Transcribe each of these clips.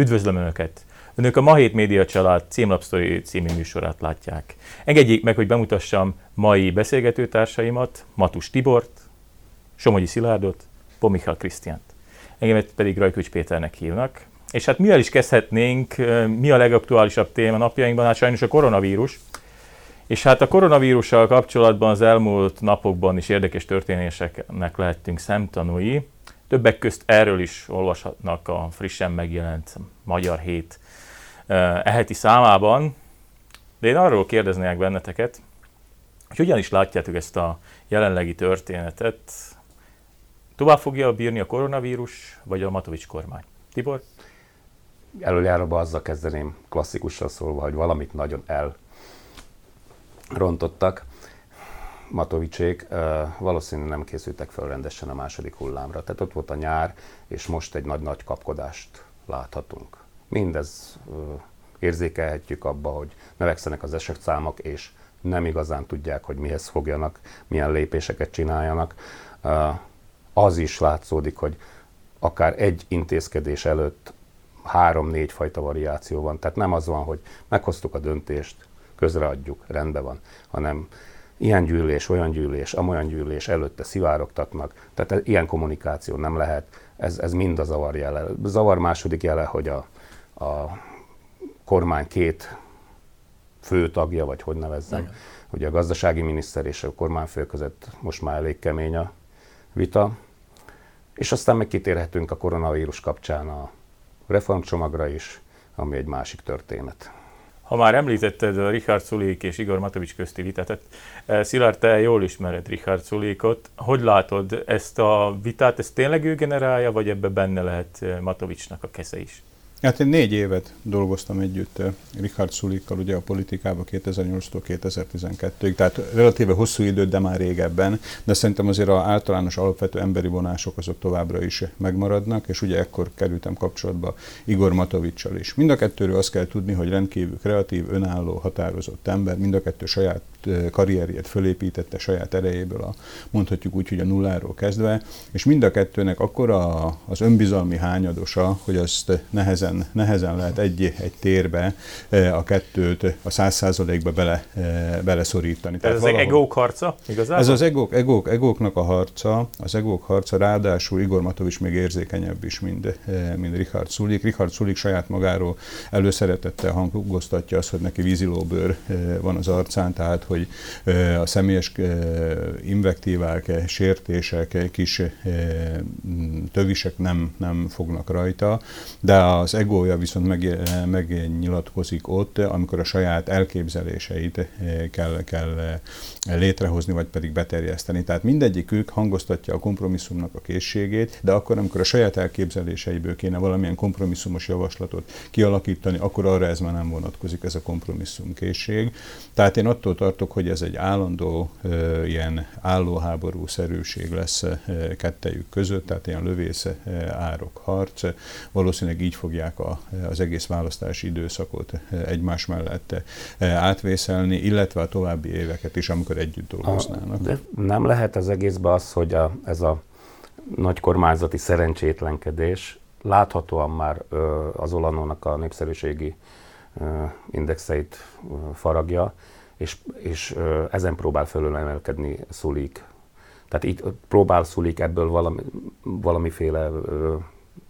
Üdvözlöm Önöket! Önök a Ma Hét Média Család címlapsztori című műsorát látják. Engedjék meg, hogy bemutassam mai beszélgetőtársaimat, Matus Tibort, Somogyi Szilárdot, Pomichal Krisztiánt. Engemet pedig Rajkucs Péternek hívnak. És hát mivel is kezdhetnénk, mi a legaktuálisabb téma napjainkban? Hát sajnos a koronavírus. És hát a koronavírussal kapcsolatban az elmúlt napokban is érdekes történéseknek lehettünk szemtanúi. Többek közt erről is olvashatnak a frissen megjelent Magyar Hét eheti számában. De én arról kérdeznék benneteket, hogy hogyan is látjátok ezt a jelenlegi történetet. Tovább fogja bírni a koronavírus, vagy a Matovics kormány? Tibor? Előjáróban azzal kezdeném klasszikusan szólva, hogy valamit nagyon elrontottak. Matovicsék valószínűleg nem készültek fel rendesen a második hullámra. Tehát ott volt a nyár, és most egy nagy-nagy kapkodást láthatunk. Mindez érzékelhetjük abba, hogy növekszenek az esetszámok, és nem igazán tudják, hogy mihez fogjanak, milyen lépéseket csináljanak. Az is látszódik, hogy akár egy intézkedés előtt három-négy fajta variáció van. Tehát nem az van, hogy meghoztuk a döntést, közreadjuk, rendben van, hanem ilyen gyűlés, olyan gyűlés, amolyan gyűlés előtte szivárogtatnak, tehát ilyen kommunikáció nem lehet, ez, ez mind a zavar jele. Zavar második jele, hogy a, a kormány két fő tagja, vagy hogy nevezzem, Igen. ugye a gazdasági miniszter és a kormányfő között most már elég kemény a vita, és aztán meg kitérhetünk a koronavírus kapcsán a reformcsomagra is, ami egy másik történet. Ha már említetted a Richard Szulék és Igor Matovics közti vitát, eh, Szilárd, te jól ismered Richard Szulékot. Hogy látod ezt a vitát, ez tényleg ő generálja, vagy ebbe benne lehet eh, Matovicsnak a keze is? Hát én négy évet dolgoztam együtt eh, Richard Sulikkal ugye a politikában 2008-tól 2012-ig, tehát relatíve hosszú időt, de már régebben, de szerintem azért az általános alapvető emberi vonások azok továbbra is megmaradnak, és ugye ekkor kerültem kapcsolatba Igor Matovicsal is. Mind a kettőről azt kell tudni, hogy rendkívül kreatív, önálló, határozott ember, mind a kettő saját karrierjét fölépítette saját erejéből, a, mondhatjuk úgy, hogy a nulláról kezdve, és mind a kettőnek akkora az önbizalmi hányadosa, hogy azt nehezen nehezen, lehet egy, egy térbe a kettőt a száz százalékba bele, beleszorítani. Ez az valahol... egók harca igazából? Ez az egók, egók, egóknak a harca, az egók harca, ráadásul Igor Matovics még érzékenyebb is, mint, mint Richard Sulik. Richard Sulik saját magáról előszeretettel hangoztatja azt, hogy neki vízilóbőr van az arcán, tehát hogy a személyes invektívák, sértések, kis tövisek nem, nem fognak rajta, de az egója viszont meg, megnyilatkozik ott, amikor a saját elképzeléseit eh, kell, kell eh, létrehozni, vagy pedig beterjeszteni. Tehát mindegyikük hangoztatja a kompromisszumnak a készségét, de akkor, amikor a saját elképzeléseiből kéne valamilyen kompromisszumos javaslatot kialakítani, akkor arra ez már nem vonatkozik, ez a kompromisszum készség. Tehát én attól tartok, hogy ez egy állandó ilyen állóháború szerűség lesz kettejük között, tehát ilyen lövész árok harc. Valószínűleg így fogják a, az egész választási időszakot egymás mellett átvészelni, illetve a további éveket is, amikor együtt dolgoznának. De nem lehet az egészben az, hogy a, ez a nagy kormányzati szerencsétlenkedés láthatóan már az Olanónak a népszerűségi indexeit faragja, és, és ezen próbál fölölemelkedni Szulik. Tehát itt próbál Szulik ebből valami, valamiféle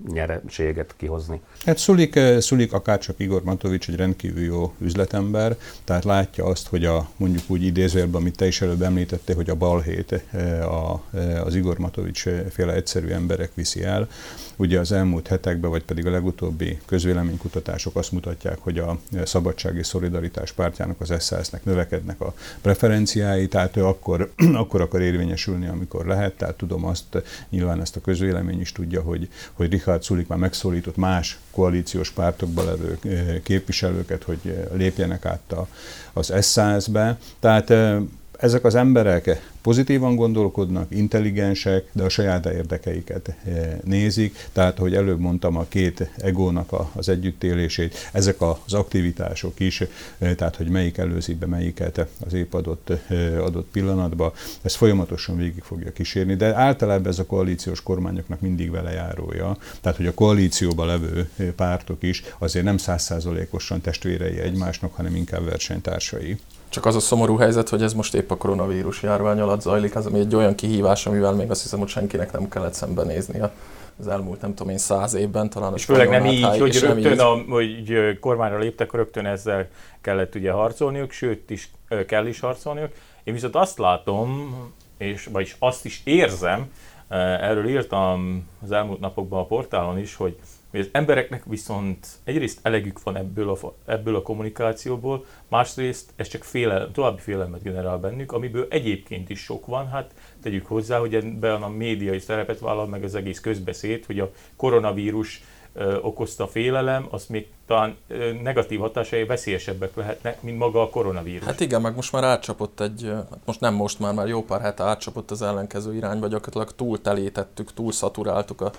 nyereséget kihozni. Hát Szulik, eh, Szulik akárcsak Igor Matovics egy rendkívül jó üzletember, tehát látja azt, hogy a mondjuk úgy idézőjelben, amit te is előbb említettél, hogy a balhét eh, a, eh, az Igor Matovics féle egyszerű emberek viszi el. Ugye az elmúlt hetekben, vagy pedig a legutóbbi közvéleménykutatások azt mutatják, hogy a Szabadság és Szolidaritás pártjának, az SZSZ-nek növekednek a preferenciái, tehát ő akkor, akkor akar érvényesülni, amikor lehet, tehát tudom azt, nyilván ezt a közvélemény is tudja, hogy, hogy Richard Sulik már megszólított más koalíciós pártokba levő képviselőket, hogy lépjenek át az S100-be. Tehát ezek az emberek pozitívan gondolkodnak, intelligensek, de a saját érdekeiket eh, nézik. Tehát, hogy előbb mondtam, a két egónak az együttélését, ezek az aktivitások is, eh, tehát, hogy melyik előzik be melyiket az épp adott, eh, adott pillanatban, ez folyamatosan végig fogja kísérni, de általában ez a koalíciós kormányoknak mindig vele járója. Tehát, hogy a koalícióban levő pártok is azért nem százszázalékosan testvérei egymásnak, hanem inkább versenytársai. Csak az a szomorú helyzet, hogy ez most épp a koronavírus járvány alatt zajlik, az ami egy olyan kihívás, amivel még azt hiszem, hogy senkinek nem kellett szembenéznie az elmúlt, nem tudom én, száz évben talán. És főleg nem így, hogy rögtön, a, hogy kormányra léptek, rögtön ezzel kellett ugye harcolniuk, sőt is kell is harcolniuk. Én viszont azt látom, és, vagyis azt is érzem, erről írtam az elmúlt napokban a portálon is, hogy hogy az embereknek viszont egyrészt elegük van ebből a, ebből a kommunikációból, másrészt ez csak félel, további félelmet generál bennük, amiből egyébként is sok van, hát tegyük hozzá, hogy ebben a médiai szerepet vállal meg az egész közbeszéd, hogy a koronavírus ö, okozta félelem, az még talán ö, negatív hatásai veszélyesebbek lehetnek, mint maga a koronavírus. Hát igen, meg most már átcsapott egy, hát most nem most már, már jó pár hete átcsapott az ellenkező irányba, gyakorlatilag túl telétettük, túl szaturáltuk a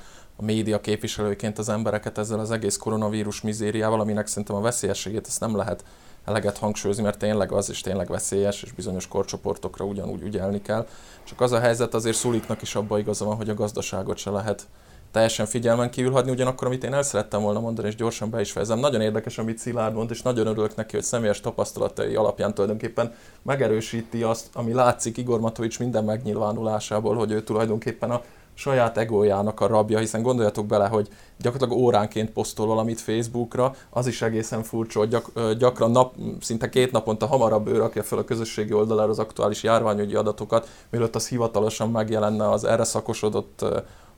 média képviselőként az embereket ezzel az egész koronavírus mizériával, aminek szerintem a veszélyességét ezt nem lehet eleget hangsúlyozni, mert tényleg az is tényleg veszélyes, és bizonyos korcsoportokra ugyanúgy ügyelni kell. Csak az a helyzet azért Szuliknak is abban igaza van, hogy a gazdaságot se lehet teljesen figyelmen kívül hagyni, ugyanakkor, amit én el szerettem volna mondani, és gyorsan be is fejezem. Nagyon érdekes, amit Szilárd mond, és nagyon örülök neki, hogy személyes tapasztalatai alapján tulajdonképpen megerősíti azt, ami látszik Igor Matovics minden megnyilvánulásából, hogy ő tulajdonképpen a saját egójának a rabja, hiszen gondoljatok bele, hogy gyakorlatilag óránként posztol valamit Facebookra, az is egészen furcsa, hogy gyak, gyakran nap, szinte két naponta hamarabb ő rakja fel a közösségi oldalára az aktuális járványügyi adatokat, mielőtt az hivatalosan megjelenne az erre szakosodott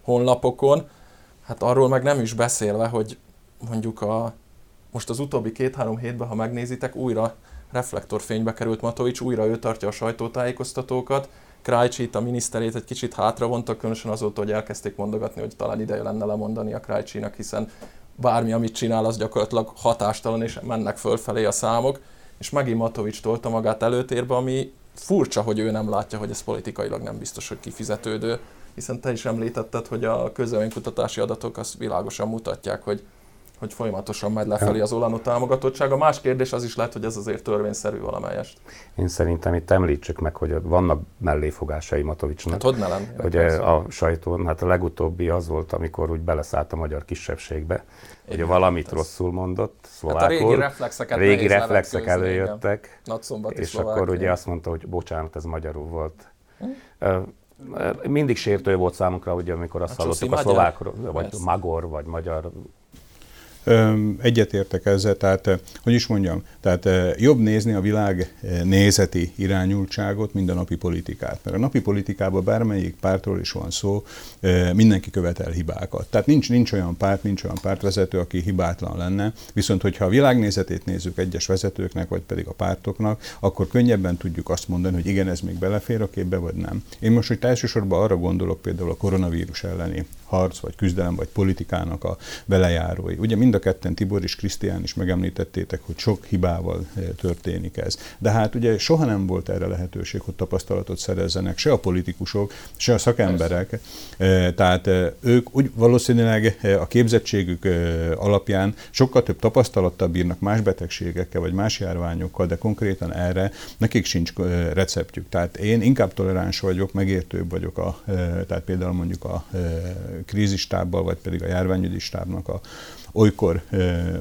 honlapokon. Hát arról meg nem is beszélve, hogy mondjuk a, most az utóbbi két-három hétben, ha megnézitek, újra reflektorfénybe került Matovics, újra ő tartja a sajtótájékoztatókat, Krajcsit, a miniszterét egy kicsit hátravontak, különösen azóta, hogy elkezdték mondogatni, hogy talán ideje lenne lemondani a Krajcsinak, hiszen bármi, amit csinál, az gyakorlatilag hatástalan, és mennek fölfelé a számok, és megint Matovics tolta magát előtérbe, ami furcsa, hogy ő nem látja, hogy ez politikailag nem biztos, hogy kifizetődő, hiszen te is említetted, hogy a közölménykutatási adatok azt világosan mutatják, hogy hogy folyamatosan megy lefelé az Olano támogatottsága. Más kérdés az is lehet, hogy ez azért törvényszerű valamelyest. Én szerintem itt említsük meg, hogy vannak melléfogásai Matovicsnak. Hát hogy ne lenni? Hogy a sajtón, hát a legutóbbi az volt, amikor úgy beleszállt a magyar kisebbségbe, hogy a valamit ez. rosszul mondott, szlovákul. Hát a régi reflexeket régi reflexek előjöttek, és Szlovákia. akkor ugye azt mondta, hogy bocsánat, ez magyarul volt. Hm? mindig sértő volt számunkra, ugye, amikor azt hát hallottuk a szlovákról, vagy magor, vagy magyar Egyetértek ezzel, tehát hogy is mondjam, tehát jobb nézni a világ nézeti irányultságot, mint a napi politikát. Mert a napi politikában bármelyik pártról is van szó, mindenki követel hibákat. Tehát nincs, nincs olyan párt, nincs olyan pártvezető, aki hibátlan lenne, viszont hogyha a világnézetét nézzük egyes vezetőknek, vagy pedig a pártoknak, akkor könnyebben tudjuk azt mondani, hogy igen, ez még belefér a képbe, vagy nem. Én most, hogy elsősorban arra gondolok például a koronavírus elleni harc, vagy küzdelem, vagy politikának a belejárói. Ugye mind a ketten, Tibor és Krisztián is megemlítettétek, hogy sok hibával eh, történik ez. De hát ugye soha nem volt erre lehetőség, hogy tapasztalatot szerezzenek se a politikusok, se a szakemberek. Persze. Tehát eh, ők úgy valószínűleg eh, a képzettségük alapján sokkal több tapasztalattal bírnak más betegségekkel, vagy más járványokkal, de konkrétan erre nekik sincs receptjük. Tehát én inkább toleráns vagyok, megértőbb vagyok, a, tehát például mondjuk a krízistábbal, vagy pedig a járványügyi stábnak a olykor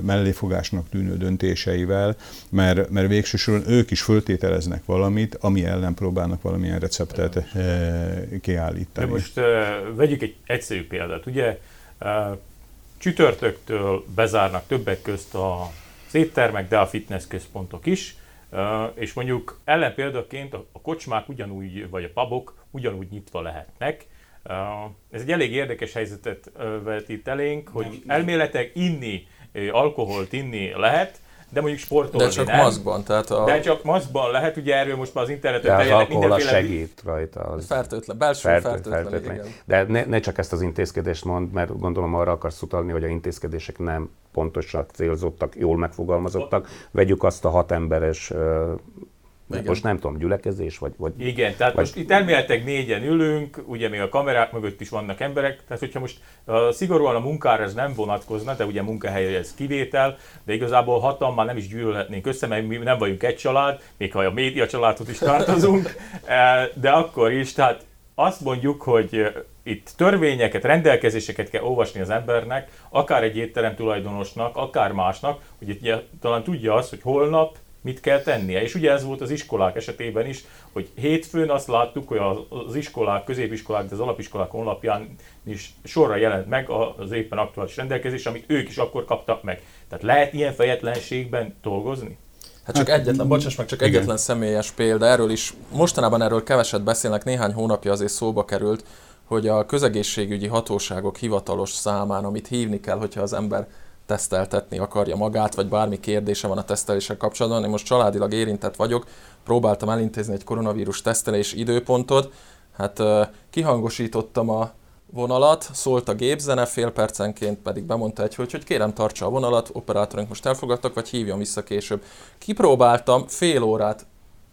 melléfogásnak tűnő döntéseivel, mert, mert végső soron ők is föltételeznek valamit, ami ellen próbálnak valamilyen receptet kiállítani. De most vegyük egy egyszerű példát. Ugye csütörtöktől bezárnak többek közt a éttermek, de a fitness központok is, és mondjuk ellenpéldaként a kocsmák ugyanúgy, vagy a pubok ugyanúgy nyitva lehetnek, ez egy elég érdekes helyzetet vetít elénk, hogy nem, elméletek inni, alkoholt inni lehet, de mondjuk sportolni De csak nem. maszkban, tehát a... De csak maszkban lehet, ugye erről most már az interneten De az alkohol segít rajta. Az fertőtlen, belső fertő, fertőtlen, fertőtlen. Igen. De ne, ne, csak ezt az intézkedést mond, mert gondolom arra akarsz utalni, hogy a intézkedések nem pontosak, célzottak, jól megfogalmazottak. Vegyük azt a hat emberes Igen. Most nem tudom, gyülekezés, vagy... vagy Igen, tehát vagy... most itt elméletileg négyen ülünk, ugye még a kamerák mögött is vannak emberek, tehát hogyha most uh, szigorúan a munkára ez nem vonatkozna, de ugye munkahelyre ez kivétel, de igazából hatan már nem is gyűlölhetnénk össze, mert mi nem vagyunk egy család, még ha a média családhoz is tartozunk, de akkor is, tehát azt mondjuk, hogy itt törvényeket, rendelkezéseket kell olvasni az embernek, akár egy étterem tulajdonosnak, akár másnak, hogy itt talán tudja azt, hogy holnap mit kell tennie. És ugye ez volt az iskolák esetében is, hogy hétfőn azt láttuk, hogy az iskolák, középiskolák, de az alapiskolák honlapján is sorra jelent meg az éppen aktuális rendelkezés, amit ők is akkor kaptak meg. Tehát lehet ilyen fejetlenségben dolgozni? Hát csak hát, egyetlen, bocsáss meg, csak igen. egyetlen személyes példa, erről is, mostanában erről keveset beszélnek, néhány hónapja azért szóba került, hogy a közegészségügyi hatóságok hivatalos számán, amit hívni kell, hogyha az ember teszteltetni akarja magát, vagy bármi kérdése van a teszteléssel kapcsolatban. Én most családilag érintett vagyok, próbáltam elintézni egy koronavírus tesztelés időpontot, hát kihangosítottam a vonalat, szólt a gépzene, fél percenként pedig bemondta egy hogy, hogy kérem tartsa a vonalat, operátorunk most elfogadtak, vagy hívjon vissza később. Kipróbáltam, fél órát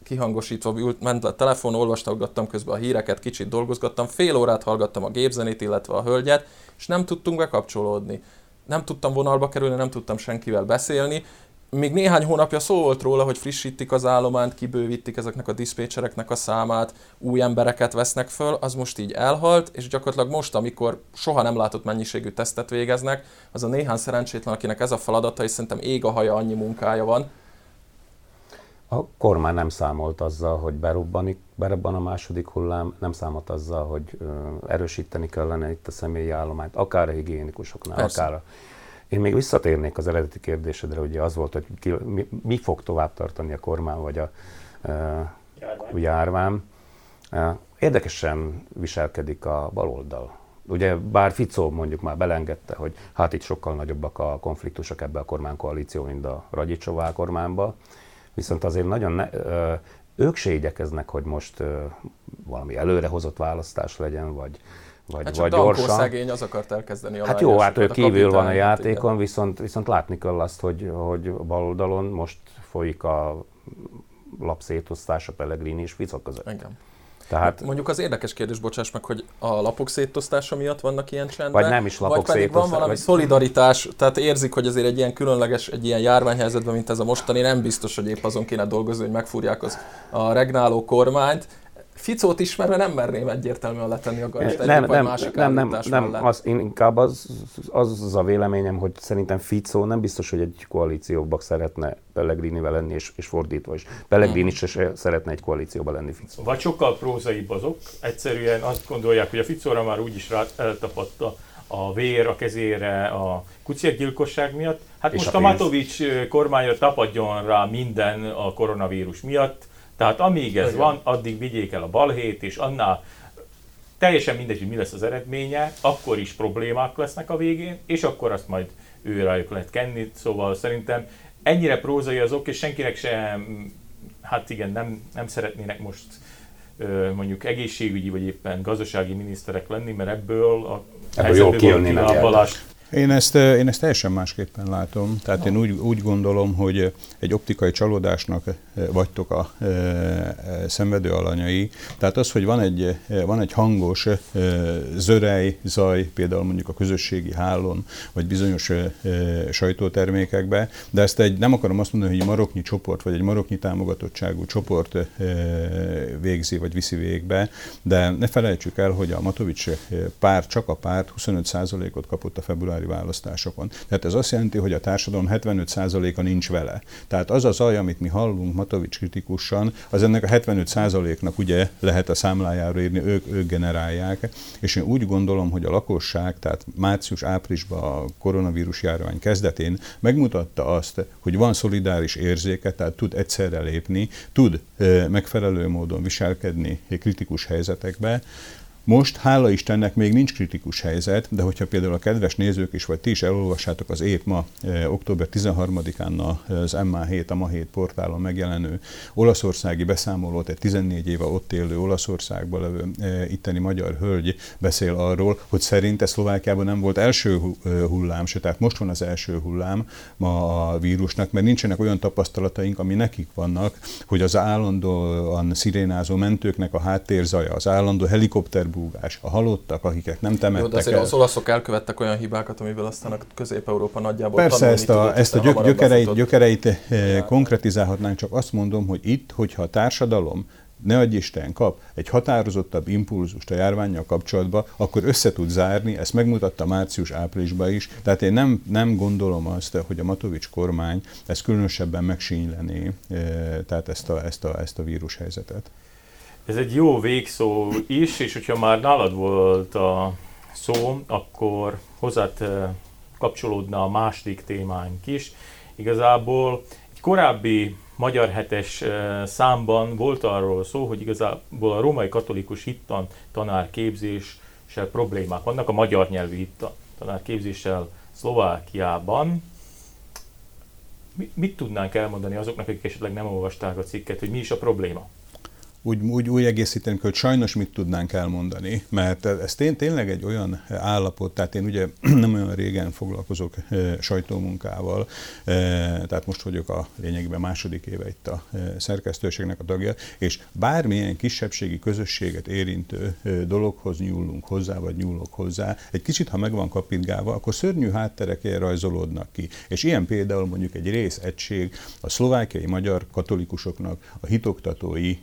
kihangosítva ült, ment a telefon, olvastalgattam közben a híreket, kicsit dolgozgattam, fél órát hallgattam a gépzenét, illetve a hölgyet, és nem tudtunk bekapcsolódni. Nem tudtam vonalba kerülni, nem tudtam senkivel beszélni, még néhány hónapja szó volt róla, hogy frissítik az állományt, kibővítik ezeknek a diszpécsereknek a számát, új embereket vesznek föl, az most így elhalt, és gyakorlatilag most, amikor soha nem látott mennyiségű tesztet végeznek, az a néhány szerencsétlen, akinek ez a feladata, és szerintem ég a haja, annyi munkája van. A kormány nem számolt azzal, hogy berobbanik, berobban a második hullám, nem számolt azzal, hogy erősíteni kellene itt a személyi állományt, akár a higiénikusoknál, Persze. akár a én még visszatérnék az eredeti kérdésedre, ugye az volt, hogy ki, mi, mi fog tovább tartani a kormány vagy a, e, a járvány. Érdekesen viselkedik a baloldal. Ugye bár Ficó mondjuk már belengedte, hogy hát itt sokkal nagyobbak a konfliktusok ebbe a kormánykoalíció, mint a Ragyicsová kormányba, viszont azért nagyon ne, ők se igyekeznek, hogy most valami előrehozott választás legyen, vagy, vagy, hát vagy gyorsan. szegény az akart elkezdeni a Hát jó, hát ő kívül van a játékon, viszont, viszont látni kell azt, hogy, hogy bal oldalon most folyik a lapszétosztás a Pellegrini és Fico között. Engem. Tehát, Mondjuk az érdekes kérdés, bocsáss meg, hogy a lapok szétosztása miatt vannak ilyen csendben, vagy nem is lapok vagy pedig van valami vagy... szolidaritás, tehát érzik, hogy azért egy ilyen különleges, egy ilyen járványhelyzetben, mint ez a mostani, nem biztos, hogy épp azon kéne dolgozni, hogy megfúrják az, a regnáló kormányt, Ficót ismerve nem merném egyértelműen letenni a garast nem, nem, másik nem, nem, nem, az, én inkább az, az a véleményem, hogy szerintem Ficó nem biztos, hogy egy koalícióba szeretne Pellegrinivel lenni, és, és fordítva is. Pellegrini hmm. se szeretne egy koalícióba lenni Ficó. Vagy sokkal prózaibb azok, egyszerűen azt gondolják, hogy a Ficóra már úgyis rá eltapadta a vér a kezére a kuciakgyilkosság miatt. Hát és most a, a Matovics kormányra tapadjon rá minden a koronavírus miatt, tehát amíg ez Igen. van, addig vigyék el a balhét, és annál teljesen mindegy, hogy mi lesz az eredménye, akkor is problémák lesznek a végén, és akkor azt majd ő rájuk lehet kenni, szóval szerintem ennyire prózai azok, és senkinek sem, hát igen, nem, nem szeretnének most mondjuk egészségügyi vagy éppen gazdasági miniszterek lenni, mert ebből a ebből jól kijönnének. Én ezt, én ezt teljesen másképpen látom. Tehát én úgy, úgy gondolom, hogy egy optikai csalódásnak vagytok a e, e, szenvedő alanyai. Tehát az, hogy van egy, van egy hangos e, zörej, zaj, például mondjuk a közösségi hálón, vagy bizonyos e, sajtótermékekbe, de ezt egy, nem akarom azt mondani, hogy egy maroknyi csoport, vagy egy maroknyi támogatottságú csoport e, végzi, vagy viszi végbe, de ne felejtsük el, hogy a Matovics párt, csak a párt 25%-ot kapott a február februári választásokon. Tehát ez azt jelenti, hogy a társadalom 75%-a nincs vele. Tehát az a zaj, amit mi hallunk Matovics kritikusan, az ennek a 75%-nak ugye lehet a számlájára írni, ők, ők generálják, és én úgy gondolom, hogy a lakosság, tehát március-áprilisban a koronavírus járvány kezdetén megmutatta azt, hogy van szolidáris érzéke, tehát tud egyszerre lépni, tud megfelelő módon viselkedni kritikus helyzetekbe, Most, hála Istennek, még nincs kritikus helyzet, de hogyha például a kedves nézők is, vagy ti is elolvassátok az épp ma, e, október 13-án az MA7, a Ma 7 portálon megjelenő olaszországi beszámolót, egy 14 éve ott élő Olaszországban levő e, itteni magyar hölgy beszél arról, hogy szerinte Szlovákiában nem volt első hullám, se, tehát most van az első hullám ma a vírusnak, mert nincsenek olyan tapasztalataink, ami nekik vannak, hogy az állandóan szirénázó mentőknek a háttérzaja, az állandó helikopterbúgás, a halottak, akiket nem temettek Jó, de azért el. az olaszok elkövettek olyan hibákat, amivel aztán a Közép-Európa nagyjából Persze ezt a, ezt a gyök, gyökereit, gyökereit eh, konkretizálhatnánk, csak azt mondom, hogy itt, hogyha a társadalom ne adj Isten, kap egy határozottabb impulzust a járványjal kapcsolatban, akkor össze tud zárni, ezt megmutatta március-áprilisban is, tehát én nem, nem gondolom azt, hogy a Matovics kormány ezt különösebben megsínylené, eh, tehát ezt a, ezt a, ezt a vírushelyzetet. Ez egy jó végszó is, és hogyha már nálad volt a szó, akkor hozzád kapcsolódna a második témánk is. Igazából egy korábbi Magyar Hetes eh, számban volt arról szó, hogy igazából a római katolikus hittan tanárképzéssel problémák vannak, a magyar nyelvű hittan tanárképzéssel Szlovákiában. Mit tudnánk elmondani azoknak, akik esetleg nem olvasták a cikket, hogy mi is a probléma? Úgy, úgy, úgy egészíteni, hogy sajnos mit tudnánk elmondani, mert ez tény, tényleg egy olyan állapot, tehát én ugye nem olyan régen foglalkozok e, sajtómunkával, e, tehát most vagyok a lényegben második éve itt a e, szerkesztőségnek a tagja, és bármilyen kisebbségi közösséget érintő e, dologhoz nyúlunk hozzá, vagy nyúlok hozzá, egy kicsit, ha meg van kapitgálva, akkor szörnyű hátterek rajzolódnak ki. És ilyen például mondjuk egy részegység a szlovákiai magyar katolikusoknak a hitoktatói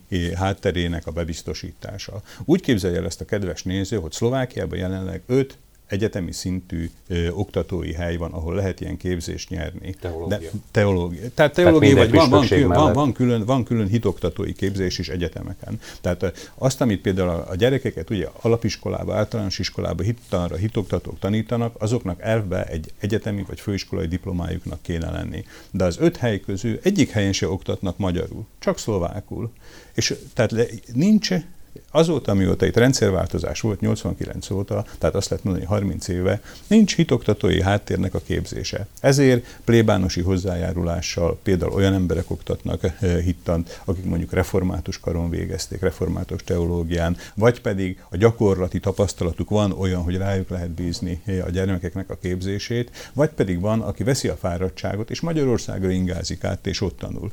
hátterének a bebiztosítása. Úgy képzelje el ezt a kedves néző, hogy Szlovákiában jelenleg öt egyetemi szintű ö, oktatói hely van, ahol lehet ilyen képzést nyerni. Teológia. De, teológia. Tehát teológia, Tehát vagy van, van, külön, van, van, külön, van külön hitoktatói képzés is egyetemeken. Tehát azt, amit például a, a gyerekeket ugye alapiskolába, általános iskolába hittanra hitoktatók tanítanak, azoknak elve egy egyetemi vagy főiskolai diplomájuknak kéne lenni. De az öt hely közül egyik helyen se oktatnak magyarul, csak szlovákul. És tehát nincs Azóta, mióta itt rendszerváltozás volt, 89 óta, tehát azt lehet mondani 30 éve, nincs hitoktatói háttérnek a képzése. Ezért plébánosi hozzájárulással például olyan emberek oktatnak eh, hittant, akik mondjuk református karon végezték, református teológián, vagy pedig a gyakorlati tapasztalatuk van olyan, hogy rájuk lehet bízni eh, a gyermekeknek a képzését, vagy pedig van, aki veszi a fáradtságot, és Magyarországra ingázik át, és ott tanul.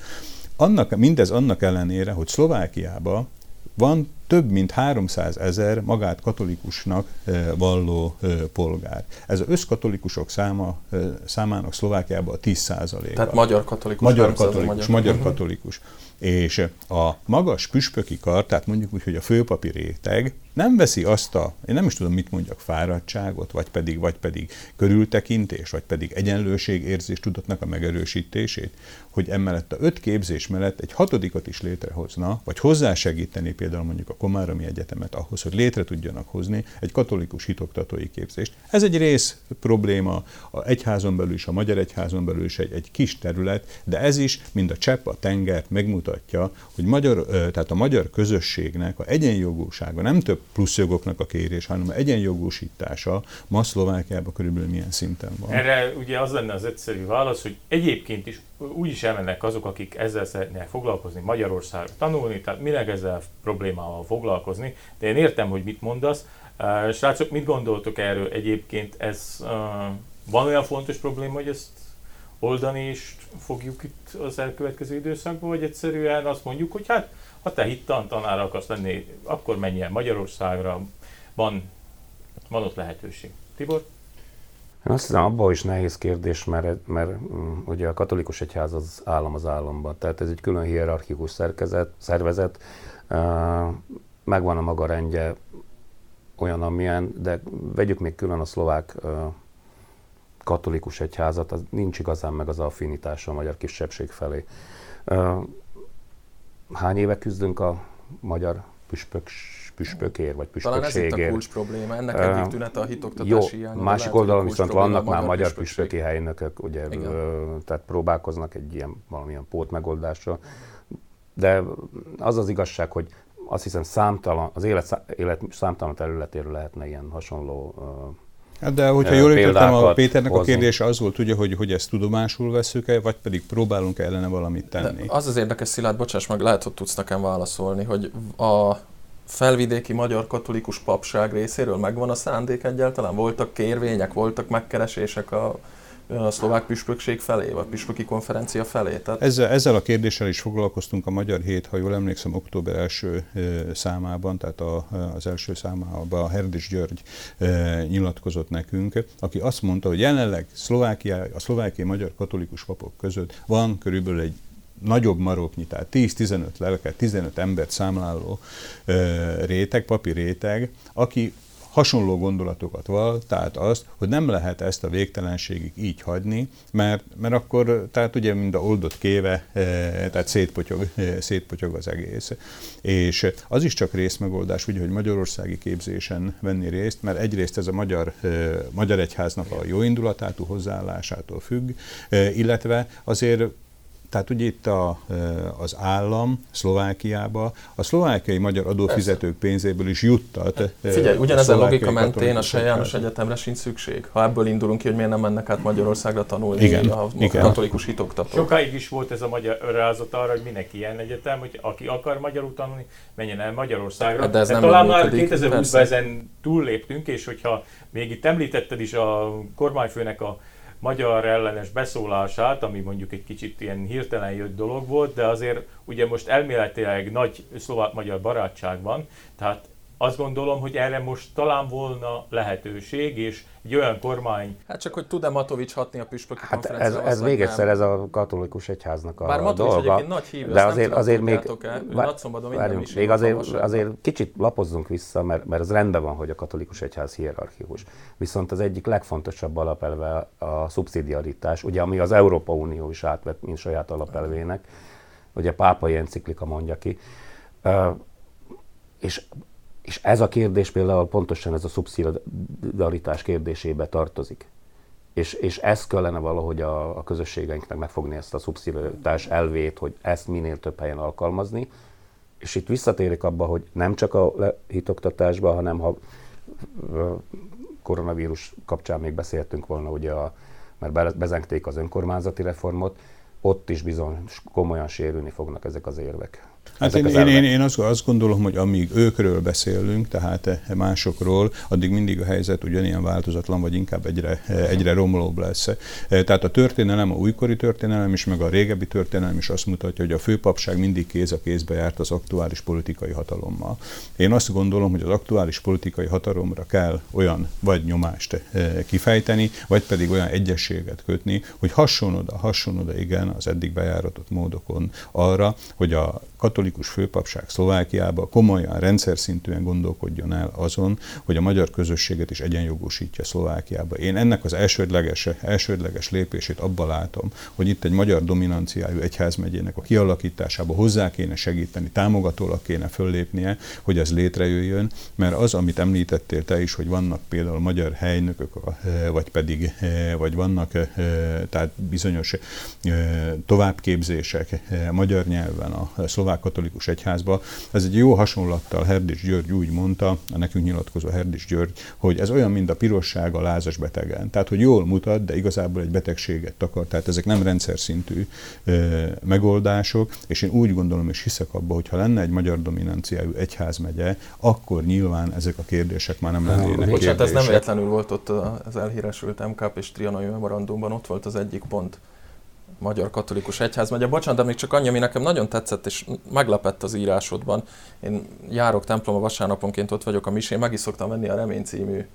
Annak, mindez annak ellenére, hogy Szlovákiában van több mint 300 ezer magát katolikusnak eh, valló eh, polgár. Ez az összkatolikusok száma, eh, számának Szlovákiában a 10 százaléka. Tehát magyar katolikus. Magyar katolikus, magyar, magyar mhm. katolikus. És a magas püspöki kar, tehát mondjuk úgy, hogy a főpapi réteg, nem veszi azt a, én nem is tudom, mit mondjak, fáradtságot, vagy pedig, vagy pedig körültekintés, vagy pedig egyenlőségérzés tudatnak a megerősítését, hogy emellett a öt képzés mellett egy hatodikat is létrehozna, vagy hozzásegíteni például mondjuk a Komáromi Egyetemet ahhoz, hogy létre tudjanak hozni egy katolikus hitoktatói képzést. Ez egy rész probléma, a egyházon belül is, a magyar egyházon belül is egy, egy kis terület, de ez is, mind a csepp a tengert megmutatja, hogy magyar, tehát a magyar közösségnek a egyenjogúsága nem több plusz jogoknak a kérés, hanem a egyenjogúsítása ma Szlovákiában körülbelül milyen szinten van. Erre ugye az lenne az egyszerű válasz, hogy egyébként is úgy is elmennek azok, akik ezzel szeretnének foglalkozni, Magyarországra tanulni, tehát minek ezzel problémával foglalkozni, de én értem, hogy mit mondasz. Srácok, mit gondoltok erről egyébként? Ez van olyan fontos probléma, hogy ezt oldani is fogjuk itt az elkövetkező időszakban, vagy egyszerűen azt mondjuk, hogy hát ha te hittan tanár akarsz lenni, akkor menj el Magyarországra, van, van ott lehetőség. Tibor? Én azt hiszem, abban is nehéz kérdés, mert, mert mm, ugye a katolikus egyház az állam az államban, tehát ez egy külön hierarchikus szerkezet, szervezet, megvan a maga rendje, olyan, amilyen, de vegyük még külön a szlovák katolikus egyházat, az nincs igazán meg az affinitása a magyar kisebbség felé. Hány éve küzdünk a magyar püspök püspökér, vagy püspökségér. Talán ez itt a kulcs probléma, ennek egyik tünete a hitoktatási Jó, másik oldalon viszont vannak már magyar püspöki helynökök, ugye, ö, tehát próbálkoznak egy ilyen valamilyen pót megoldásra. De az az igazság, hogy azt hiszem számtalan, az élet, élet számtalan területéről lehetne ilyen hasonló Hát de hogyha jól értettem, a Péternek hozni. a kérdése az volt, ugye, hogy, hogy ezt tudomásul veszük-e, vagy pedig próbálunk ellene valamit tenni. De az az érdekes, Szilárd, bocsáss meg, lehet, hogy tudsz nekem válaszolni, hogy a felvidéki magyar katolikus papság részéről megvan a szándék egyáltalán? Voltak kérvények, voltak megkeresések a a szlovák püspökség felé, vagy püspöki konferencia felé? Tehát... Ezzel, ezzel a kérdéssel is foglalkoztunk a Magyar Hét, ha jól emlékszem, október első számában, tehát a, az első számában a Herdis György nyilatkozott nekünk, aki azt mondta, hogy jelenleg Szlovákia, a szlovákiai magyar katolikus papok között van körülbelül egy nagyobb maroknyi, tehát 10-15 lelket, 15 embert számláló réteg, papi réteg, aki hasonló gondolatokat val, tehát azt, hogy nem lehet ezt a végtelenségig így hagyni, mert, mert akkor, tehát ugye mind a oldott kéve, eh, tehát szétpotyog, eh, szétpotyog az egész. És az is csak részmegoldás, ugye, hogy magyarországi képzésen venni részt, mert egyrészt ez a magyar, eh, magyar egyháznak a jó indulatától hozzáállásától függ, illetve azért tehát ugye itt a, az állam Szlovákiába a szlovákiai magyar adófizetők pénzéből is juttat. Hát, figyelj, ugyanez a logika mentén a Sejános Egyetemre sincs szükség. Ha ebből indulunk ki, hogy miért nem mennek át Magyarországra tanulni igen, a igen. katolikus hitoktatók. Sokáig is volt ez a magyar rázat arra, hogy mindenki ilyen egyetem, hogy aki akar magyarul tanulni, menjen el Magyarországra. Hát de ez nem talán már 2020-ban ezen túlléptünk, és hogyha még itt említetted is a kormányfőnek a magyar ellenes beszólását, ami mondjuk egy kicsit ilyen hirtelen jött dolog volt, de azért ugye most elméletileg nagy szlovák-magyar barátság van, tehát azt gondolom, hogy erre most talán volna lehetőség, és egy olyan kormány... Hát csak, hogy tud-e Matovics hatni a püspöki hát ez, ez még nem. egyszer ez a katolikus egyháznak a Bár Matovics dolga. egyébként nagy hívő, de azért, azért még, várjunk, még azért, azért kicsit lapozzunk vissza, mert, mert az rendben van, hogy a katolikus egyház hierarchikus. Viszont az egyik legfontosabb alapelve a szubszidiaritás, ugye ami az Európa Unió is átvett, mint saját alapelvének, ugye a pápai enciklika mondja ki. Uh, és és ez a kérdés például pontosan ez a szubszidaritás kérdésébe tartozik. És, és ezt kellene valahogy a, a közösségeinknek megfogni ezt a szubszidaritás elvét, hogy ezt minél több helyen alkalmazni. És itt visszatérik abba, hogy nem csak a hitoktatásban, hanem ha koronavírus kapcsán még beszéltünk volna, ugye a, mert bezengték az önkormányzati reformot, ott is bizony komolyan sérülni fognak ezek az érvek. Hát én, én, én, én azt, azt gondolom, hogy amíg őkről beszélünk, tehát eh, másokról, addig mindig a helyzet ugyanilyen változatlan, vagy inkább egyre, eh, egyre romlóbb lesz. Eh, tehát a történelem, a újkori történelem is, meg a régebbi történelem is azt mutatja, hogy a főpapság mindig kéz a kézbe járt az aktuális politikai hatalommal. Én azt gondolom, hogy az aktuális politikai hatalomra kell olyan vagy nyomást kifejteni, vagy pedig olyan egyességet kötni, hogy hasonló oda, hasonló oda igen az eddig bejáratott módokon arra, hogy a katolikus főpapság Szlovákiába komolyan, rendszer szintűen gondolkodjon el azon, hogy a magyar közösséget is egyenjogosítja Szlovákiába. Én ennek az elsődleges, elsődleges lépését abban látom, hogy itt egy magyar dominanciájú egyházmegyének a kialakításába hozzá kéne segíteni, támogatólag kéne föllépnie, hogy ez létrejöjjön, mert az, amit említettél te is, hogy vannak például magyar helynökök, vagy pedig vagy vannak tehát bizonyos továbbképzések magyar nyelven a szlovák katolikus egyházba. Ez egy jó hasonlattal Herdis György úgy mondta, a nekünk nyilatkozó Herdis György, hogy ez olyan, mint a pirosság a lázas betegen. Tehát, hogy jól mutat, de igazából egy betegséget takar. Tehát ezek nem rendszer szintű e, megoldások, és én úgy gondolom és hiszek abba, hogy ha lenne egy magyar dominanciájú egyházmegye, akkor nyilván ezek a kérdések már nem lennének Bocsánat, ez nem véletlenül volt ott az elhíresült MKP és Trianai memorandumban, ott volt az egyik pont, Magyar Katolikus Egyház megye. Bocsánat, de még csak annyi, ami nekem nagyon tetszett, és meglepett az írásodban. Én járok templomba vasárnaponként, ott vagyok a misén, meg is szoktam venni a Remény című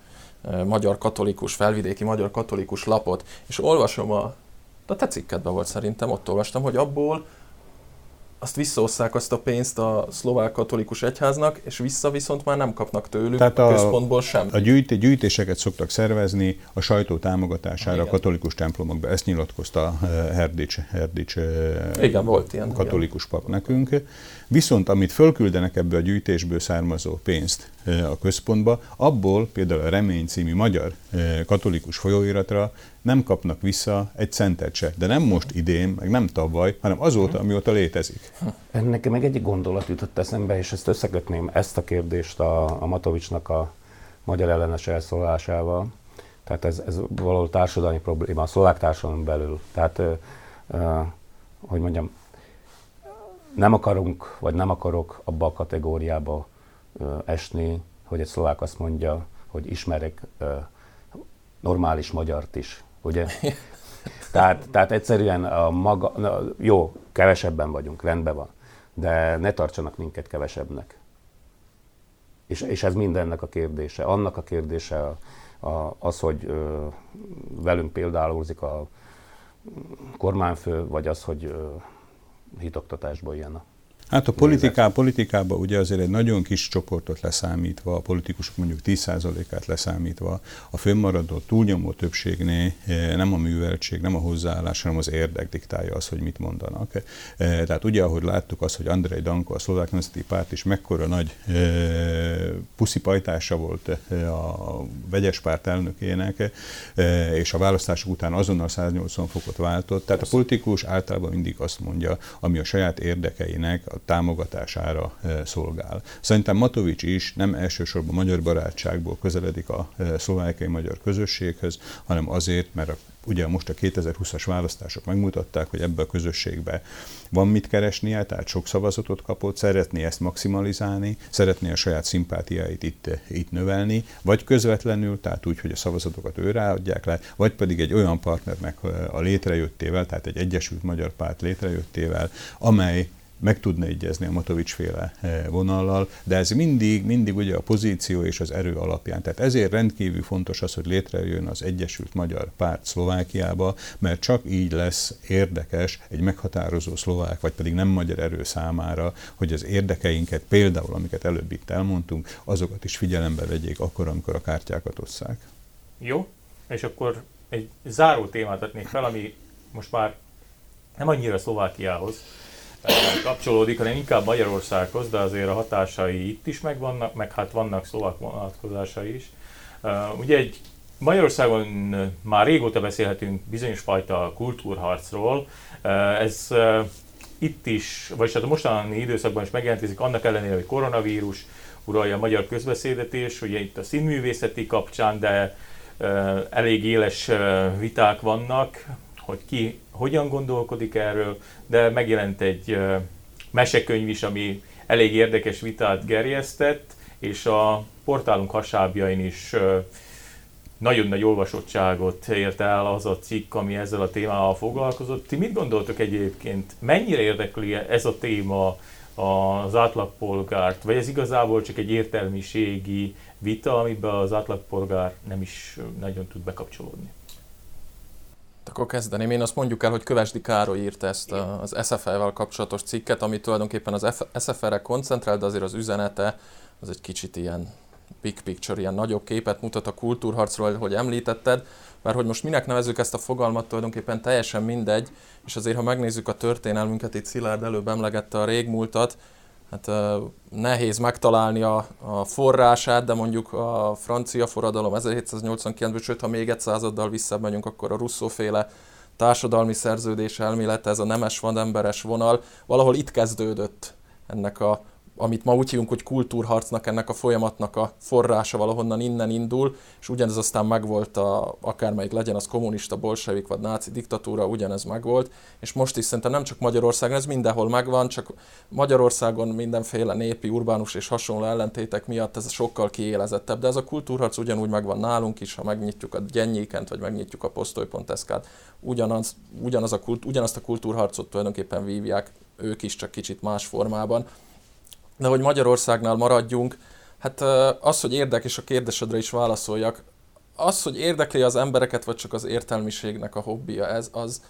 magyar katolikus, felvidéki magyar katolikus lapot, és olvasom a, a te cikkedben volt szerintem, ott olvastam, hogy abból azt visszaosszák azt a pénzt a szlovák katolikus egyháznak, és vissza viszont már nem kapnak tőlük Tehát a, a központból sem. A gyűjt, gyűjtéseket szoktak szervezni a sajtó támogatására a katolikus templomokba. Ezt nyilatkozta eh, Herdics, Herdics eh, igen, volt ilyen, katolikus pap nekünk. Viszont amit fölküldenek ebből a gyűjtésből származó pénzt a központba, abból például a Remény című magyar katolikus folyóiratra nem kapnak vissza egy centet se. De nem most idén, meg nem tavaly, hanem azóta, amióta létezik. Nekem meg egy gondolat jutott eszembe, és ezt összekötném ezt a kérdést a, a Matovicsnak a magyar ellenes elszólásával. Tehát ez, ez valahol társadalmi probléma, a szlovák társadalom belül. Tehát, hogy mondjam, nem akarunk, vagy nem akarok abba a kategóriába esni, hogy egy szlovák azt mondja, hogy ismerek normális magyart is, ugye? tehát, tehát egyszerűen a maga, na, jó, kevesebben vagyunk, rendben van, de ne tartsanak minket kevesebbnek. És, és ez mindennek a kérdése. Annak a kérdése a, a, az, hogy ö, velünk példálózik a kormányfő, vagy az, hogy ö, hitoktatásból jön a Hát a politiká, politikában ugye azért egy nagyon kis csoportot leszámítva, a politikusok mondjuk 10%-át leszámítva, a fönnmaradó túlnyomó többségnél eh, nem a műveltség, nem a hozzáállás, hanem az érdek diktálja az, hogy mit mondanak. Eh, tehát ugye, ahogy láttuk azt, hogy Andrei Danko, a szlovák nemzeti párt is mekkora nagy eh, puszipajtása volt a vegyes párt elnökének, és a választások után azonnal 180 fokot váltott. Tehát a politikus általában mindig azt mondja, ami a saját érdekeinek, támogatására eh, szolgál. Szerintem Matovics is nem elsősorban magyar barátságból közeledik a eh, szlovákiai magyar közösséghez, hanem azért, mert a ugye most a 2020-as választások megmutatták, hogy ebbe a közösségbe van mit keresnie, tehát sok szavazatot kapott, szeretné ezt maximalizálni, szeretné a saját szimpátiáit itt, itt növelni, vagy közvetlenül, tehát úgy, hogy a szavazatokat ő ráadják le, vagy pedig egy olyan partnernek eh, a létrejöttével, tehát egy Egyesült Magyar Párt létrejöttével, amely meg tudna egyezni a Matovics féle eh, vonallal, de ez mindig, mindig ugye a pozíció és az erő alapján. Tehát ezért rendkívül fontos az, hogy létrejön az Egyesült Magyar Párt Szlovákiába, mert csak így lesz érdekes egy meghatározó szlovák, vagy pedig nem magyar erő számára, hogy az érdekeinket, például amiket előbb itt elmondtunk, azokat is figyelembe vegyék akkor, amikor a kártyákat osszák. Jó, és akkor egy záró témát adnék fel, ami most már nem annyira Szlovákiához, kapcsolódik, hanem inkább Magyarországhoz, de azért a hatásai itt is megvannak, meg hát vannak szlovák vonatkozásai is. Ugye egy Magyarországon már régóta beszélhetünk bizonyos fajta kultúrharcról. Ez itt is, vagyis hát a mostani időszakban is megjelentkezik, annak ellenére, hogy koronavírus uralja a magyar közbeszédet is, ugye itt a színművészeti kapcsán, de elég éles viták vannak, hogy ki hogyan gondolkodik erről, de megjelent egy mesekönyv is, ami elég érdekes vitát gerjesztett, és a portálunk hasábjain is nagyon nagy olvasottságot ért el az a cikk, ami ezzel a témával foglalkozott. Ti mit gondoltok egyébként? Mennyire érdekli ez a téma az átlagpolgárt, vagy ez igazából csak egy értelmiségi vita, amiben az átlagpolgár nem is nagyon tud bekapcsolódni? Akkor kezdeném. Én azt mondjuk el, hogy Kövesdi Károly írta ezt az SFL-vel kapcsolatos cikket, ami tulajdonképpen az SFL-re koncentrál, de azért az üzenete az egy kicsit ilyen big picture, ilyen nagyobb képet mutat a kultúrharcról, hogy említetted, mert hogy most minek nevezzük ezt a fogalmat, tulajdonképpen teljesen mindegy, és azért ha megnézzük a történelmünket, itt Szilárd előbb emlegette a régmúltat, hát nehéz megtalálni a, a forrását, de mondjuk a francia forradalom 1789-ben, sőt, ha még egy századdal visszamegyünk, akkor a russzóféle társadalmi szerződés elmélete, ez a nemes vademberes vonal, valahol itt kezdődött ennek a amit ma úgy hívunk, hogy kultúrharcnak, ennek a folyamatnak a forrása valahonnan innen indul, és ugyanez aztán megvolt, a, akármelyik legyen az kommunista, bolsevik vagy náci diktatúra, ugyanez megvolt, és most is szerintem nem csak Magyarországon, ez mindenhol megvan, csak Magyarországon mindenféle népi, urbánus és hasonló ellentétek miatt ez sokkal kiélezettebb, de ez a kultúrharc ugyanúgy megvan nálunk is, ha megnyitjuk a Gyennyékent, vagy megnyitjuk a posztoly.sk-t, ugyanaz, ugyanaz a kult, ugyanazt a kultúrharcot tulajdonképpen vívják ők is, csak kicsit más formában. De hogy Magyarországnál maradjunk, hát az, hogy érdekes a kérdésedre is válaszoljak, az, hogy érdekli az embereket, vagy csak az értelmiségnek a hobbija, ez az.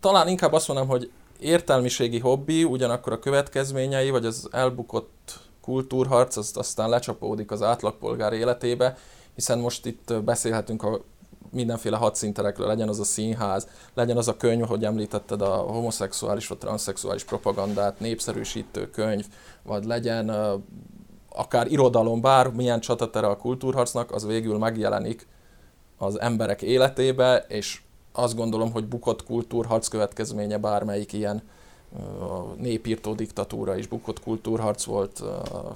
Talán inkább azt mondom, hogy értelmiségi hobbi, ugyanakkor a következményei, vagy az elbukott kultúrharc, az aztán lecsapódik az átlagpolgár életébe, hiszen most itt beszélhetünk a mindenféle hadszinterekről, legyen az a színház, legyen az a könyv, hogy említetted a homoszexuális vagy transzexuális propagandát, népszerűsítő könyv, vagy legyen akár irodalom, bármilyen csatatere a kultúrharcnak, az végül megjelenik az emberek életébe, és azt gondolom, hogy bukott kultúrharc következménye bármelyik ilyen a népírtó diktatúra is bukott kultúrharc volt,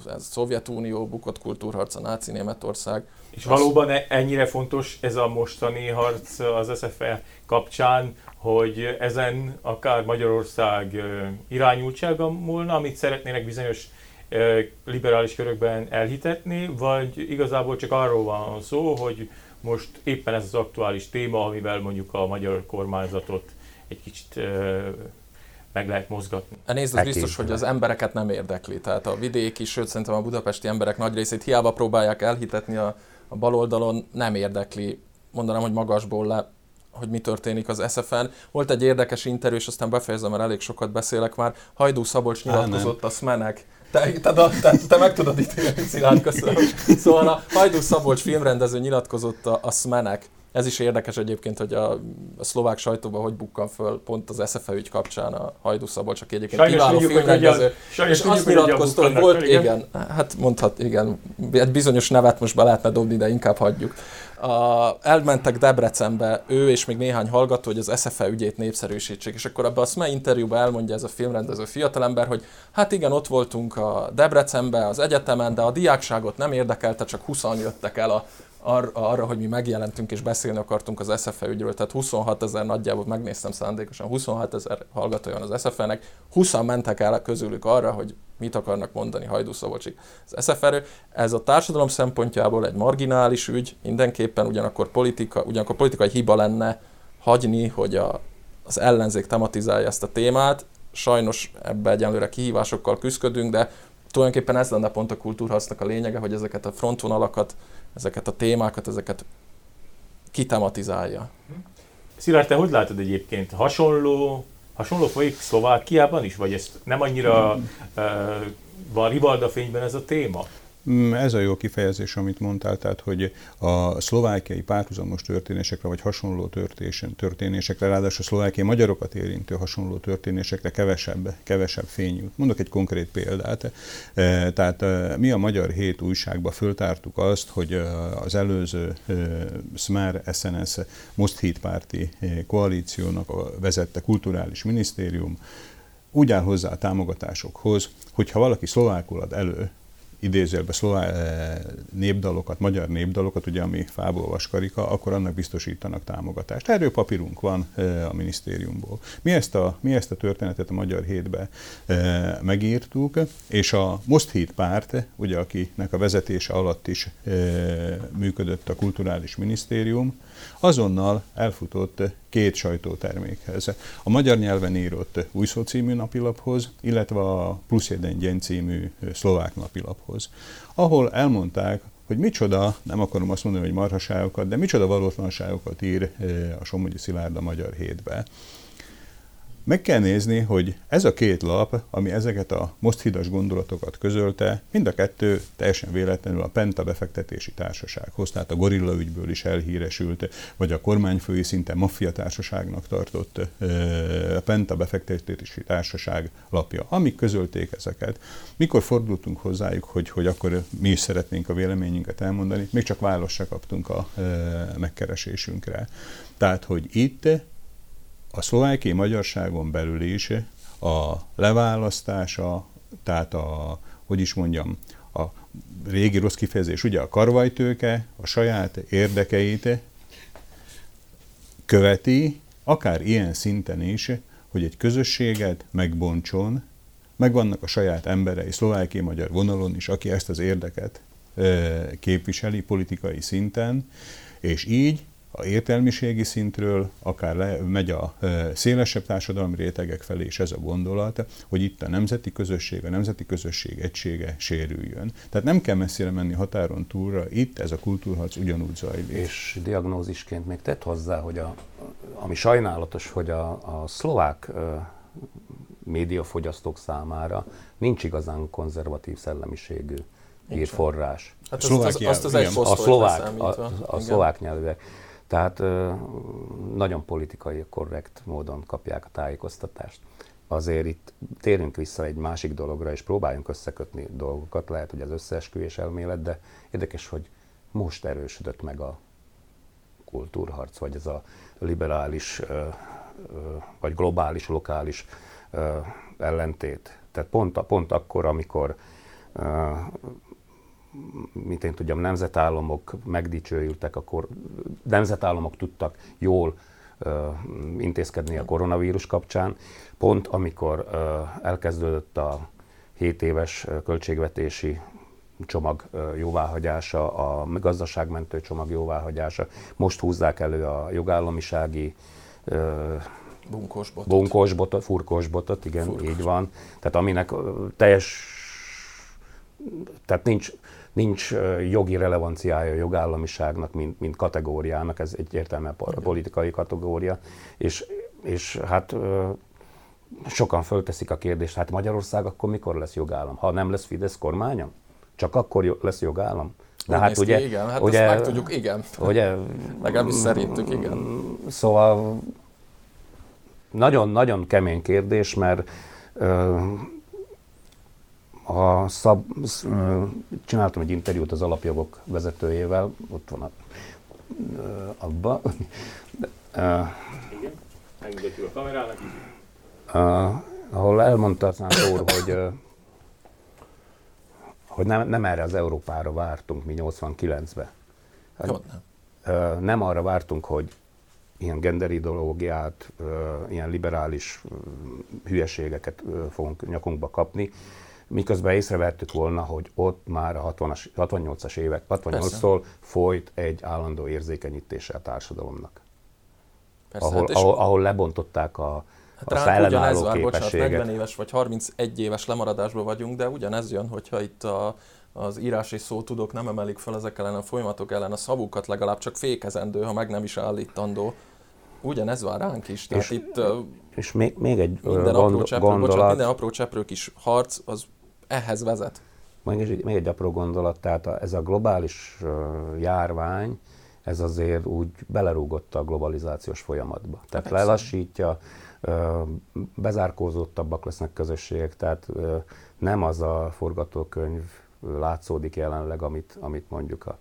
ez a Szovjetunió bukott kultúrharc, a náci Németország. És valóban e- ennyire fontos ez a mostani harc az SFE kapcsán, hogy ezen akár Magyarország irányultsága volna, amit szeretnének bizonyos liberális körökben elhitetni, vagy igazából csak arról van szó, hogy most éppen ez az aktuális téma, amivel mondjuk a magyar kormányzatot egy kicsit meg lehet mozgatni. A nézd, az biztos, hogy az embereket nem érdekli. Tehát a vidéki, sőt szerintem a budapesti emberek nagy részét hiába próbálják elhitetni a, a baloldalon, nem érdekli, mondanám, hogy magasból le, hogy mi történik az SFN. Volt egy érdekes interjú, és aztán befejezem, mert elég sokat beszélek már. Hajdú Szabolcs nyilatkozott a SMENek te, te, te, te meg tudod ítélni, Szilárd, köszönöm. Szóval a Hajdú Szabolcs filmrendező nyilatkozott a, a SMENek ez is érdekes egyébként, hogy a, a szlovák sajtóban hogy bukkan föl pont az SFE ügy kapcsán a Hajdú Szabolcs, aki egyébként sajnos kiváló filmrendező. És azt nyilatkozta, hogy volt, igen. igen, hát mondhat, igen, egy bizonyos nevet most be lehetne dobni, de inkább hagyjuk. A, elmentek Debrecenbe, ő és még néhány hallgató, hogy az SFE ügyét népszerűsítsék, és akkor ebbe a SME interjúban elmondja ez a filmrendező fiatalember, hogy hát igen, ott voltunk a Debrecenbe, az egyetemen, de a diákságot nem érdekelte, csak 20 jöttek el a ar- arra, hogy mi megjelentünk és beszélni akartunk az SFE ügyről, tehát 26 ezer nagyjából megnéztem szándékosan, 26 ezer hallgatója van az SFE-nek, 20 mentek el közülük arra, hogy mit akarnak mondani Hajdú Szabolcsik az SFE-ről. Ez a társadalom szempontjából egy marginális ügy, mindenképpen ugyanakkor, politika, ugyanakkor politikai hiba lenne hagyni, hogy a, az ellenzék tematizálja ezt a témát. Sajnos ebbe egyenlőre kihívásokkal küzdködünk, de tulajdonképpen ez lenne pont a kultúrharcnak a lényege, hogy ezeket a frontvonalakat ezeket a témákat, ezeket kitematizálja. Szilárd, te hogy látod egyébként? Hasonló, hasonló folyik Szlovákiában is, vagy ez nem annyira uh, van rivalda fényben ez a téma? Mm, ez a jó kifejezés, amit mondtál, tehát hogy a szlovákiai párhuzamos történésekre, vagy hasonló történésekre, ráadásul szlovákiai magyarokat érintő hasonló történésekre kevesebb, kevesebb fény jut. Mondok egy konkrét példát. E, tehát e, mi a Magyar Hét újságba föltártuk azt, hogy e, az előző Smer SNS Most Hét párti koalíciónak vezette kulturális minisztérium úgy áll hozzá a támogatásokhoz, hogyha valaki szlovákul ad elő idézőjelben szlová eh, népdalokat, magyar népdalokat, ugye ami fából vaskarika, akkor annak biztosítanak támogatást. Erről papírunk van eh, a minisztériumból. Mi ezt a, mi ezt a történetet a Magyar Hétbe eh, megírtuk, és a Most Hét párt, ugye akinek a vezetése alatt is működött a Kulturális Minisztérium, azonnal elfutott két sajtótermékhez. A magyar nyelven írott Újszó című napilaphoz, illetve a Plusz Jeden című szlovák napilaphoz, ahol elmondták, hogy micsoda, nem akarom azt mondani, hogy marhaságokat, de micsoda valótlanságokat ír a Somogyi Szilárd a Magyar Hétbe. Meg kell nézni, hogy ez a két lap, ami ezeket a most hidas gondolatokat közölte, mind a kettő teljesen véletlenül a Penta befektetési társasághoz, tehát a Gorilla ügyből is elhíresült, vagy a kormányfői szinten maffia társaságnak tartott a Penta befektetési társaság lapja. Amik közölték ezeket. Mikor fordultunk hozzájuk, hogy, hogy akkor mi is szeretnénk a véleményünket elmondani, még csak választ se kaptunk a megkeresésünkre. Tehát, hogy itt a szlovákiai magyarságon belül is a leválasztása, tehát a, hogy is mondjam, a régi rossz kifejezés, ugye a karvajtőke a saját érdekeit követi, akár ilyen szinten is, hogy egy közösséget megbontson, megvannak a saját emberei szlovákiai magyar vonalon is, aki ezt az érdeket képviseli politikai szinten, és így a értelmiségi szintről, akár le, megy a szélesebb társadalmi rétegek felé is ez a gondolat, hogy itt a nemzeti közösség, a nemzeti közösség egysége sérüljön. Tehát nem kell messzire menni határon túlra, itt ez a kultúrharc ugyanúgy zajlik. És diagnózisként még tett hozzá, hogy a, ami sajnálatos, hogy a, a szlovák médiafogyasztók számára nincs igazán konzervatív szellemiségű írforrás. Hát azt, az, azt az egy a szlovák, a, a, a szlovák nyelvűek. Tehát nagyon politikai korrekt módon kapják a tájékoztatást. Azért itt térünk vissza egy másik dologra, és próbáljunk összekötni dolgokat. Lehet, hogy az összeesküvés elmélet, de érdekes, hogy most erősödött meg a kultúrharc, vagy ez a liberális, vagy globális, lokális ellentét. Tehát pont, pont akkor, amikor mint én tudjam, nemzetállamok megdicsőültek, akkor nemzetállamok tudtak jól intézkedni a koronavírus kapcsán. Pont amikor elkezdődött a 7 éves költségvetési csomag jóváhagyása, a gazdaságmentő csomag jóváhagyása, most húzzák elő a jogállamisági bunkosbotot, bunkosbotot furkosbotot, igen, Furkos. így van. Tehát aminek teljes, tehát nincs, nincs jogi relevanciája a jogállamiságnak, mint, mint kategóriának, ez egyértelműen politikai kategória, és, és hát sokan fölteszik a kérdést, hát Magyarország akkor mikor lesz jogállam? Ha nem lesz Fidesz kormánya? Csak akkor lesz jogállam? De hát ugye, ki, igen, hát ugye, ezt meg tudjuk, igen. Ugye, Legalábbis szerintük, igen. Szóval nagyon-nagyon kemény kérdés, mert a szab, csináltam egy interjút az alapjogok vezetőjével, ott van a, abba. Igen, megmutatjuk a kamerának. ahol elmondta Szánt úr, hogy, hogy nem, nem erre az Európára vártunk mi 89-ben. Hát, nem. nem arra vártunk, hogy ilyen genderideológiát, ilyen liberális hülyeségeket fogunk nyakunkba kapni, miközben észrevettük volna, hogy ott már a 60-as, 68-as évek, 68-tól folyt egy állandó érzékenyítése a társadalomnak. Persze, ahol, hát ahol, ahol lebontották a, hát a ellenálló vár, bocsánat, 40 éves vagy 31 éves lemaradásban vagyunk, de ugyanez jön, hogyha itt a, az írási szótudók nem emelik fel ezek ellen a folyamatok ellen a szavukat, legalább csak fékezendő, ha meg nem is állítandó. Ugyanez vár ránk is. Tehát és, itt és még, még egy minden gond, apró cseprő, gondolat. Bocsánat, minden apró cseprő kis harc, az ehhez vezet. Még egy, még egy apró gondolat, tehát a, ez a globális járvány, ez azért úgy belerúgott a globalizációs folyamatba. Tehát Persze. lelassítja, bezárkózottabbak lesznek közösségek, tehát nem az a forgatókönyv látszódik jelenleg, amit, amit mondjuk a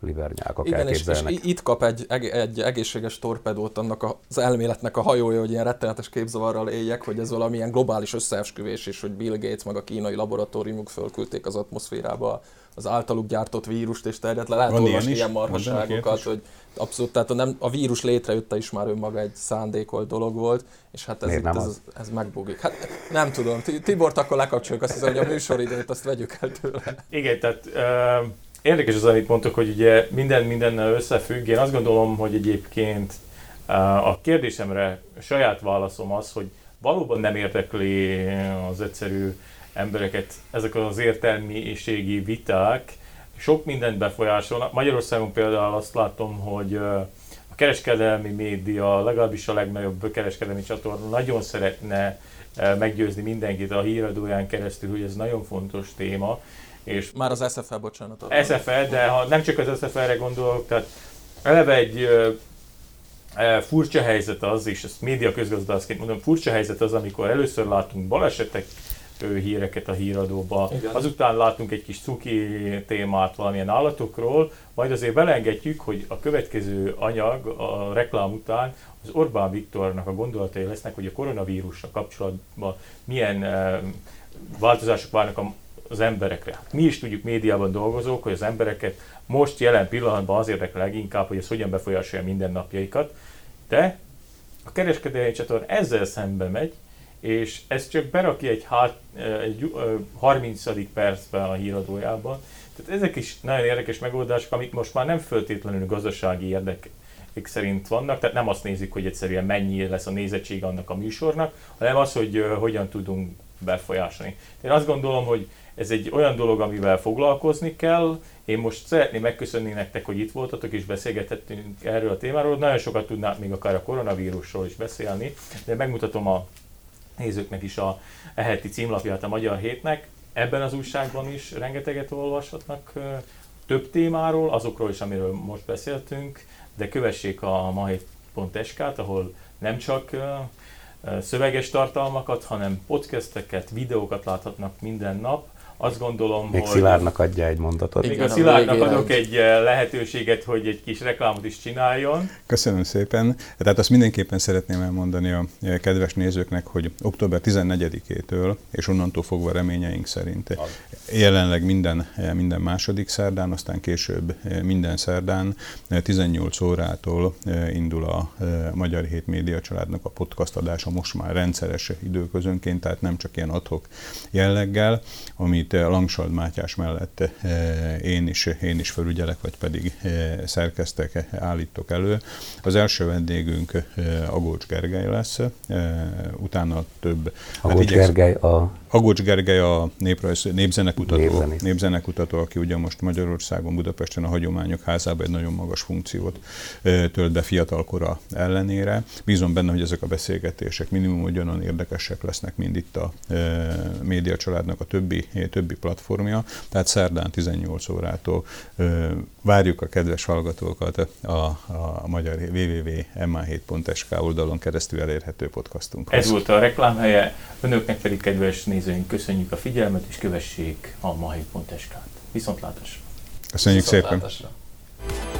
livernyákok Igen, és, és itt kap egy, egy egészséges torpedót annak az elméletnek a hajója, hogy ilyen rettenetes képzavarral éljek, hogy ez valamilyen globális összeesküvés, és hogy Bill Gates meg a kínai laboratóriumok fölküldték az atmoszférába az általuk gyártott vírust, és terjedt le. Lehet Van olvasni ilyen, ilyen marhaságokat, hogy abszolút, tehát a, nem, a vírus létrejötte is már önmaga egy szándékolt dolog volt, és hát ez, itt, ez, ez megbugik. Hát nem tudom, Tibort akkor lekapcsoljuk, azt hiszem, hogy a műsoridőt azt vegyük el tőle. Igen, tehát uh Érdekes az, amit mondtok, hogy ugye minden mindennel összefügg. Én azt gondolom, hogy egyébként a kérdésemre a saját válaszom az, hogy valóban nem érdekli az egyszerű embereket ezek az értelmiségi viták, sok mindent befolyásolnak. Magyarországon például azt látom, hogy a kereskedelmi média, legalábbis a legnagyobb kereskedelmi csatorna nagyon szeretne meggyőzni mindenkit a híradóján keresztül, hogy ez nagyon fontos téma, és Már az SFL, bocsánat. SFL, de ha nem csak az SFL-re gondolok, tehát eleve egy uh, furcsa helyzet az, és ezt média közgazdászként mondom, furcsa helyzet az, amikor először látunk balesetek, híreket a híradóba. Igen. Azután látunk egy kis cuki témát valamilyen állatokról, majd azért belengedjük, hogy a következő anyag a reklám után az Orbán Viktornak a gondolatai lesznek, hogy a koronavírussal kapcsolatban milyen változások várnak a az emberekre. Mi is tudjuk médiában dolgozók, hogy az embereket most jelen pillanatban az érdekel leginkább, hogy ez hogyan befolyásolja mindennapjaikat, de a kereskedelmi csatorna ezzel szembe megy, és ez csak berakja egy, hát, egy 30. percben a híradójában. Tehát ezek is nagyon érdekes megoldások, amik most már nem föltétlenül gazdasági érdekek szerint vannak, tehát nem azt nézik, hogy egyszerűen mennyi lesz a nézettség annak a műsornak, hanem az, hogy hogyan tudunk befolyásolni. Én azt gondolom, hogy ez egy olyan dolog, amivel foglalkozni kell. Én most szeretném megköszönni nektek, hogy itt voltatok és beszélgetettünk erről a témáról. Nagyon sokat tudnánk még akár a koronavírusról is beszélni, de megmutatom a nézőknek is a eheti címlapját a Magyar Hétnek. Ebben az újságban is rengeteget olvashatnak több témáról, azokról is, amiről most beszéltünk, de kövessék a mahét.sk-t, ahol nem csak szöveges tartalmakat, hanem podcasteket, videókat láthatnak minden nap, azt gondolom, Még hogy... Szilárdnak adja egy mondatot. Még Igen, a Szilárdnak adok egy- eh, lehetőséget, hogy egy kis reklámot is csináljon. Köszönöm szépen. Tehát azt mindenképpen szeretném elmondani a kedves nézőknek, hogy október 14-től és onnantól fogva reményeink szerint jelenleg minden, minden második szerdán, aztán később minden szerdán 18 órától indul a Magyar Hét Média Családnak a podcast adása most már rendszeres időközönként, tehát nem csak ilyen adhok jelleggel, amit Langsald Mátyás mellett én is, én is felügyelek, vagy pedig szerkeztek, állítok elő. Az első vendégünk Agócs Gergely lesz, utána több... Agócs hát igyekszem- Gergely a Agócs Gergely a néprajz, népzenekutató, Népzenész. népzenekutató, aki ugye most Magyarországon, Budapesten a Hagyományok Házában egy nagyon magas funkciót tölt be fiatalkora ellenére. Bízom benne, hogy ezek a beszélgetések minimum ugyanolyan érdekesek lesznek, mint itt a média családnak a többi, többi platformja. Tehát szerdán 18 órától ö, várjuk a kedves hallgatókat a, a magyar www.ma7.sk oldalon keresztül elérhető podcastunkhoz. Ez volt a reklámhelye, önöknek pedig kedves nézőink köszönjük a figyelmet, és kövessék a mahé.sk-t. Viszontlátásra! Köszönjük szépen! Viszontlátásra.